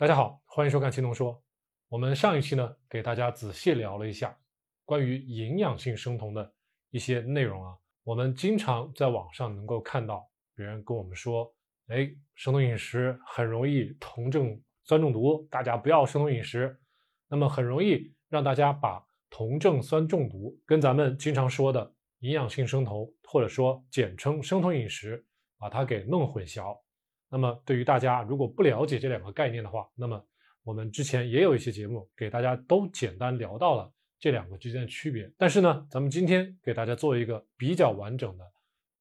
大家好，欢迎收看青铜说。我们上一期呢，给大家仔细聊了一下关于营养性生酮的一些内容啊。我们经常在网上能够看到别人跟我们说，哎，生酮饮食很容易酮症酸中毒，大家不要生酮饮食。那么很容易让大家把酮症酸中毒跟咱们经常说的营养性生酮，或者说简称生酮饮食，把它给弄混淆。那么对于大家如果不了解这两个概念的话，那么我们之前也有一些节目给大家都简单聊到了这两个之间的区别。但是呢，咱们今天给大家做一个比较完整的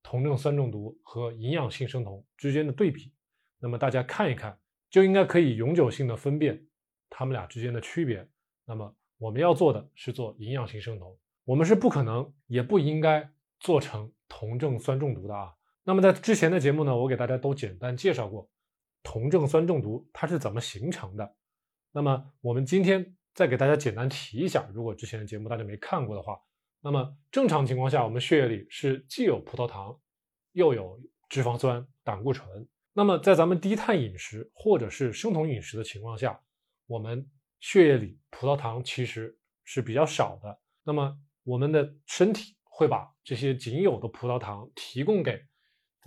酮症酸中毒和营养性生酮之间的对比，那么大家看一看，就应该可以永久性的分辨它们俩之间的区别。那么我们要做的是做营养性生酮，我们是不可能也不应该做成酮症酸中毒的啊。那么在之前的节目呢，我给大家都简单介绍过酮症酸中毒它是怎么形成的。那么我们今天再给大家简单提一下，如果之前的节目大家没看过的话，那么正常情况下，我们血液里是既有葡萄糖，又有脂肪酸、胆固醇。那么在咱们低碳饮食或者是生酮饮食的情况下，我们血液里葡萄糖其实是比较少的。那么我们的身体会把这些仅有的葡萄糖提供给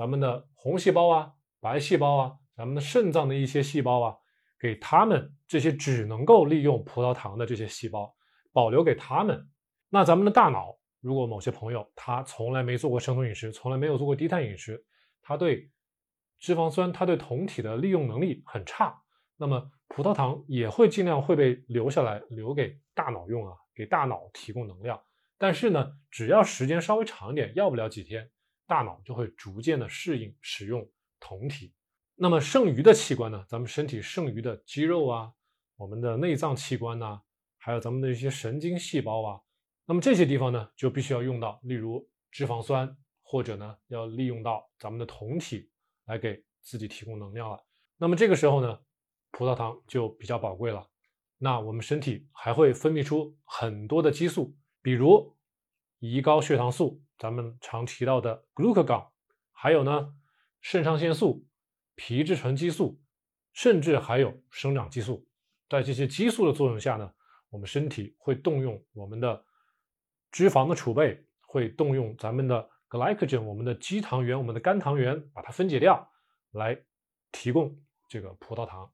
咱们的红细胞啊、白细胞啊、咱们的肾脏的一些细胞啊，给他们这些只能够利用葡萄糖的这些细胞保留给他们。那咱们的大脑，如果某些朋友他从来没做过生酮饮食，从来没有做过低碳饮食，他对脂肪酸、他对酮体的利用能力很差，那么葡萄糖也会尽量会被留下来，留给大脑用啊，给大脑提供能量。但是呢，只要时间稍微长一点，要不了几天。大脑就会逐渐的适应使用酮体，那么剩余的器官呢？咱们身体剩余的肌肉啊，我们的内脏器官呐，还有咱们的一些神经细胞啊，那么这些地方呢，就必须要用到，例如脂肪酸，或者呢，要利用到咱们的酮体来给自己提供能量了。那么这个时候呢，葡萄糖就比较宝贵了。那我们身体还会分泌出很多的激素，比如胰高血糖素。咱们常提到的 glucagon，还有呢，肾上腺素、皮质醇激素，甚至还有生长激素，在这些激素的作用下呢，我们身体会动用我们的脂肪的储备，会动用咱们的 glycogen，我们的肌糖原、我们的肝糖原，把它分解掉，来提供这个葡萄糖，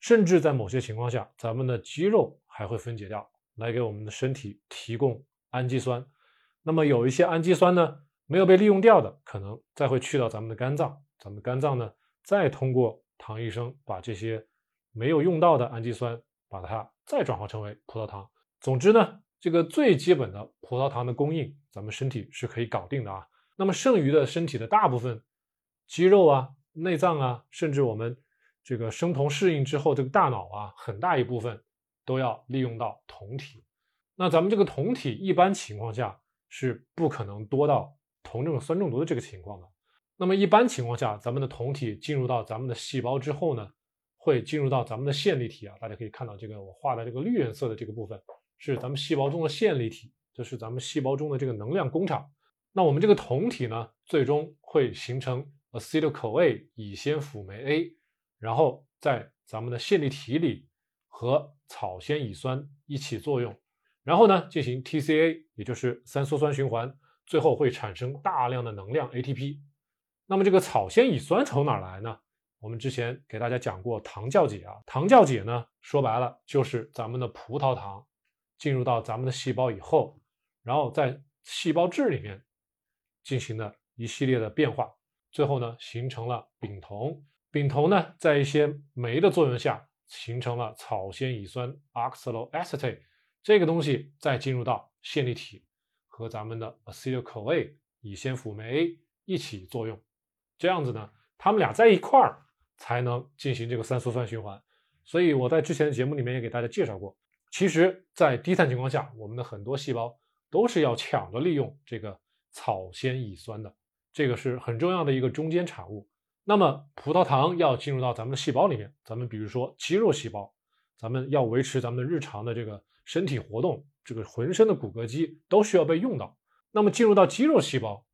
甚至在某些情况下，咱们的肌肉还会分解掉，来给我们的身体提供氨基酸。那么有一些氨基酸呢没有被利用掉的，可能再会去到咱们的肝脏，咱们肝脏呢再通过糖医生把这些没有用到的氨基酸，把它再转化成为葡萄糖。总之呢，这个最基本的葡萄糖的供应，咱们身体是可以搞定的啊。那么剩余的身体的大部分肌肉啊、内脏啊，甚至我们这个生酮适应之后，这个大脑啊，很大一部分都要利用到酮体。那咱们这个酮体一般情况下。是不可能多到酮症酸中毒的这个情况的。那么一般情况下，咱们的酮体进入到咱们的细胞之后呢，会进入到咱们的线粒体啊。大家可以看到这个我画的这个绿颜色的这个部分，是咱们细胞中的线粒体，就是咱们细胞中的这个能量工厂。那我们这个酮体呢，最终会形成 acetyl-CoA 乙酰辅酶 A，然后在咱们的线粒体里和草酰乙酸一起作用。然后呢，进行 TCA，也就是三羧酸循环，最后会产生大量的能量 ATP。那么这个草酰乙酸从哪来呢？我们之前给大家讲过糖酵解啊，糖酵解呢，说白了就是咱们的葡萄糖进入到咱们的细胞以后，然后在细胞质里面进行的一系列的变化，最后呢形成了丙酮。丙酮呢，在一些酶的作用下，形成了草酰乙酸 oxaloacetate。这个东西再进入到线粒体和咱们的 acetyl-CoA 乙酰辅酶 A 一起作用，这样子呢，它们俩在一块儿才能进行这个三羧酸循环。所以我在之前的节目里面也给大家介绍过，其实，在低碳情况下，我们的很多细胞都是要抢着利用这个草酰乙酸的，这个是很重要的一个中间产物。那么葡萄糖要进入到咱们的细胞里面，咱们比如说肌肉细胞，咱们要维持咱们日常的这个。身体活动，这个浑身的骨骼肌都需要被用到。那么进入到肌肉细胞，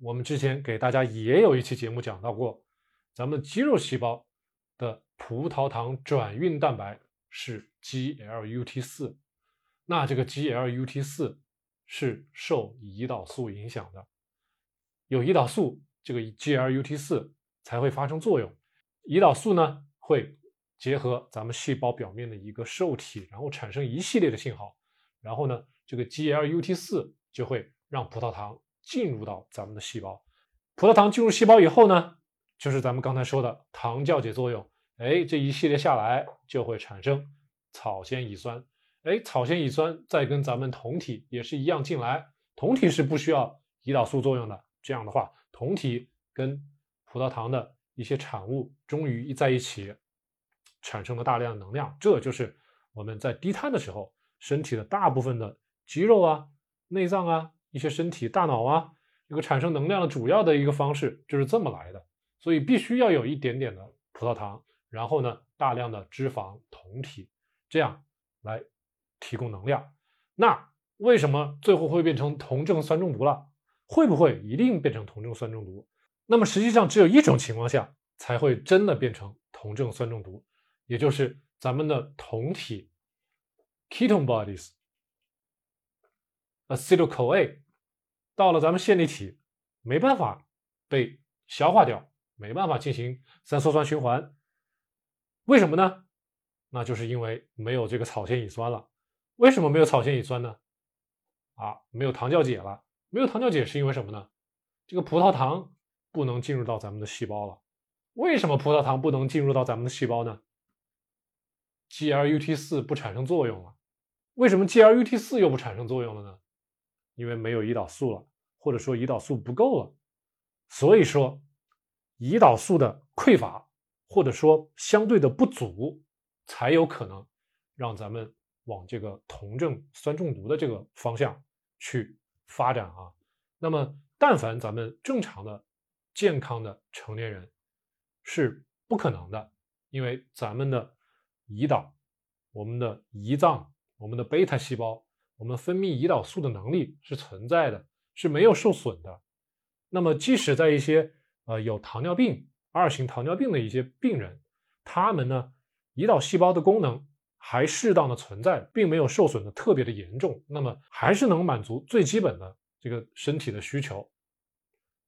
我们之前给大家也有一期节目讲到过，咱们肌肉细胞的葡萄糖转运蛋白是 GLUT 四，那这个 GLUT 四是受胰岛素影响的，有胰岛素，这个 GLUT 四才会发生作用。胰岛素呢会结合咱们细胞表面的一个受体，然后产生一系列的信号，然后呢这个 GLUT 四就会让葡萄糖进入到咱们的细胞。葡萄糖进入细胞以后呢，就是咱们刚才说的糖酵解作用。哎，这一系列下来就会产生草酰乙酸。哎，草酰乙酸再跟咱们酮体也是一样进来，酮体是不需要胰岛素作用的。这样的话，酮体跟葡萄糖的一些产物终于一在一起，产生了大量能量。这就是我们在低碳的时候，身体的大部分的肌肉啊、内脏啊、一些身体、大脑啊。这个产生能量的主要的一个方式就是这么来的，所以必须要有一点点的葡萄糖，然后呢，大量的脂肪酮体，这样来提供能量。那为什么最后会变成酮症酸中毒了？会不会一定变成酮症酸中毒？那么实际上只有一种情况下才会真的变成酮症酸中毒，也就是咱们的酮体 ketone bodies，acetyl-CoA。到了咱们线粒体，没办法被消化掉，没办法进行三羧酸循环，为什么呢？那就是因为没有这个草酰乙酸了。为什么没有草酰乙酸呢？啊，没有糖酵解了。没有糖酵解是因为什么呢？这个葡萄糖不能进入到咱们的细胞了。为什么葡萄糖不能进入到咱们的细胞呢？GLUT 四不产生作用了。为什么 GLUT 四又不产生作用了呢？因为没有胰岛素了，或者说胰岛素不够了，所以说胰岛素的匮乏或者说相对的不足，才有可能让咱们往这个酮症酸中毒的这个方向去发展啊。那么，但凡咱们正常的、健康的成年人是不可能的，因为咱们的胰岛、我们的胰脏、我们的贝塔细胞。我们分泌胰岛素的能力是存在的，是没有受损的。那么，即使在一些呃有糖尿病、二型糖尿病的一些病人，他们呢，胰岛细胞的功能还适当的存在，并没有受损的特别的严重，那么还是能满足最基本的这个身体的需求。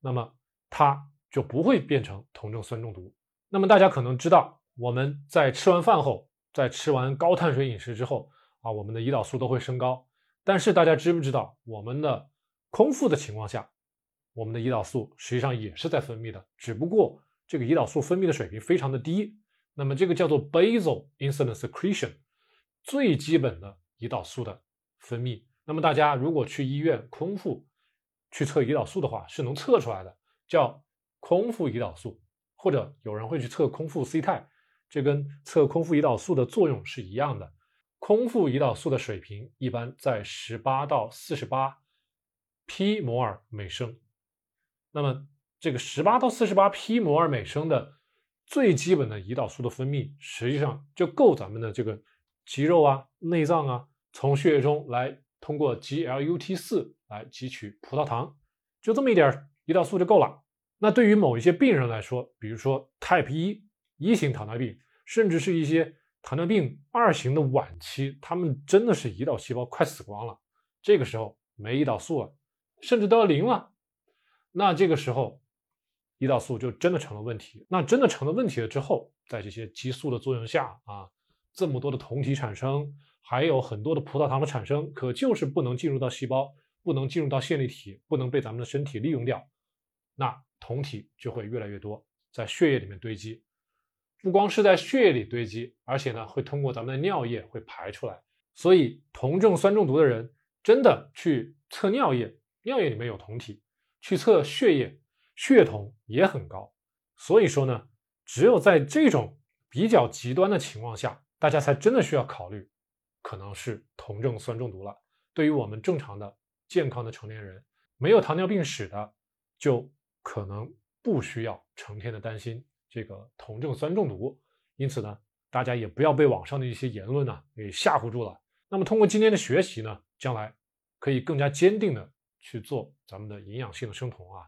那么，它就不会变成酮症酸中毒。那么，大家可能知道，我们在吃完饭后，在吃完高碳水饮食之后啊，我们的胰岛素都会升高。但是大家知不知道，我们的空腹的情况下，我们的胰岛素实际上也是在分泌的，只不过这个胰岛素分泌的水平非常的低。那么这个叫做 basal insulin secretion，最基本的胰岛素的分泌。那么大家如果去医院空腹去测胰岛素的话，是能测出来的，叫空腹胰岛素，或者有人会去测空腹 C 肽，这跟测空腹胰岛素的作用是一样的。空腹胰岛素的水平一般在十八到四十八 p 摩尔每升。那么，这个十八到四十八 p 摩尔每升的最基本的胰岛素的分泌，实际上就够咱们的这个肌肉啊、内脏啊，从血液中来通过 GLUT 四来汲取葡萄糖，就这么一点胰岛素就够了。那对于某一些病人来说，比如说 Type 一一型糖尿病，甚至是一些。糖尿病二型的晚期，他们真的是胰岛细胞快死光了，这个时候没胰岛素了，甚至都要零了，那这个时候胰岛素就真的成了问题。那真的成了问题了之后，在这些激素的作用下啊，这么多的酮体产生，还有很多的葡萄糖的产生，可就是不能进入到细胞，不能进入到线粒体，不能被咱们的身体利用掉，那酮体就会越来越多，在血液里面堆积。不光是在血液里堆积，而且呢，会通过咱们的尿液会排出来。所以，酮症酸中毒的人真的去测尿液，尿液里面有酮体；去测血液，血酮也很高。所以说呢，只有在这种比较极端的情况下，大家才真的需要考虑，可能是酮症酸中毒了。对于我们正常的健康的成年人，没有糖尿病史的，就可能不需要成天的担心。这个酮症酸中毒，因此呢，大家也不要被网上的一些言论呢给吓唬住了。那么通过今天的学习呢，将来可以更加坚定的去做咱们的营养性的生酮啊。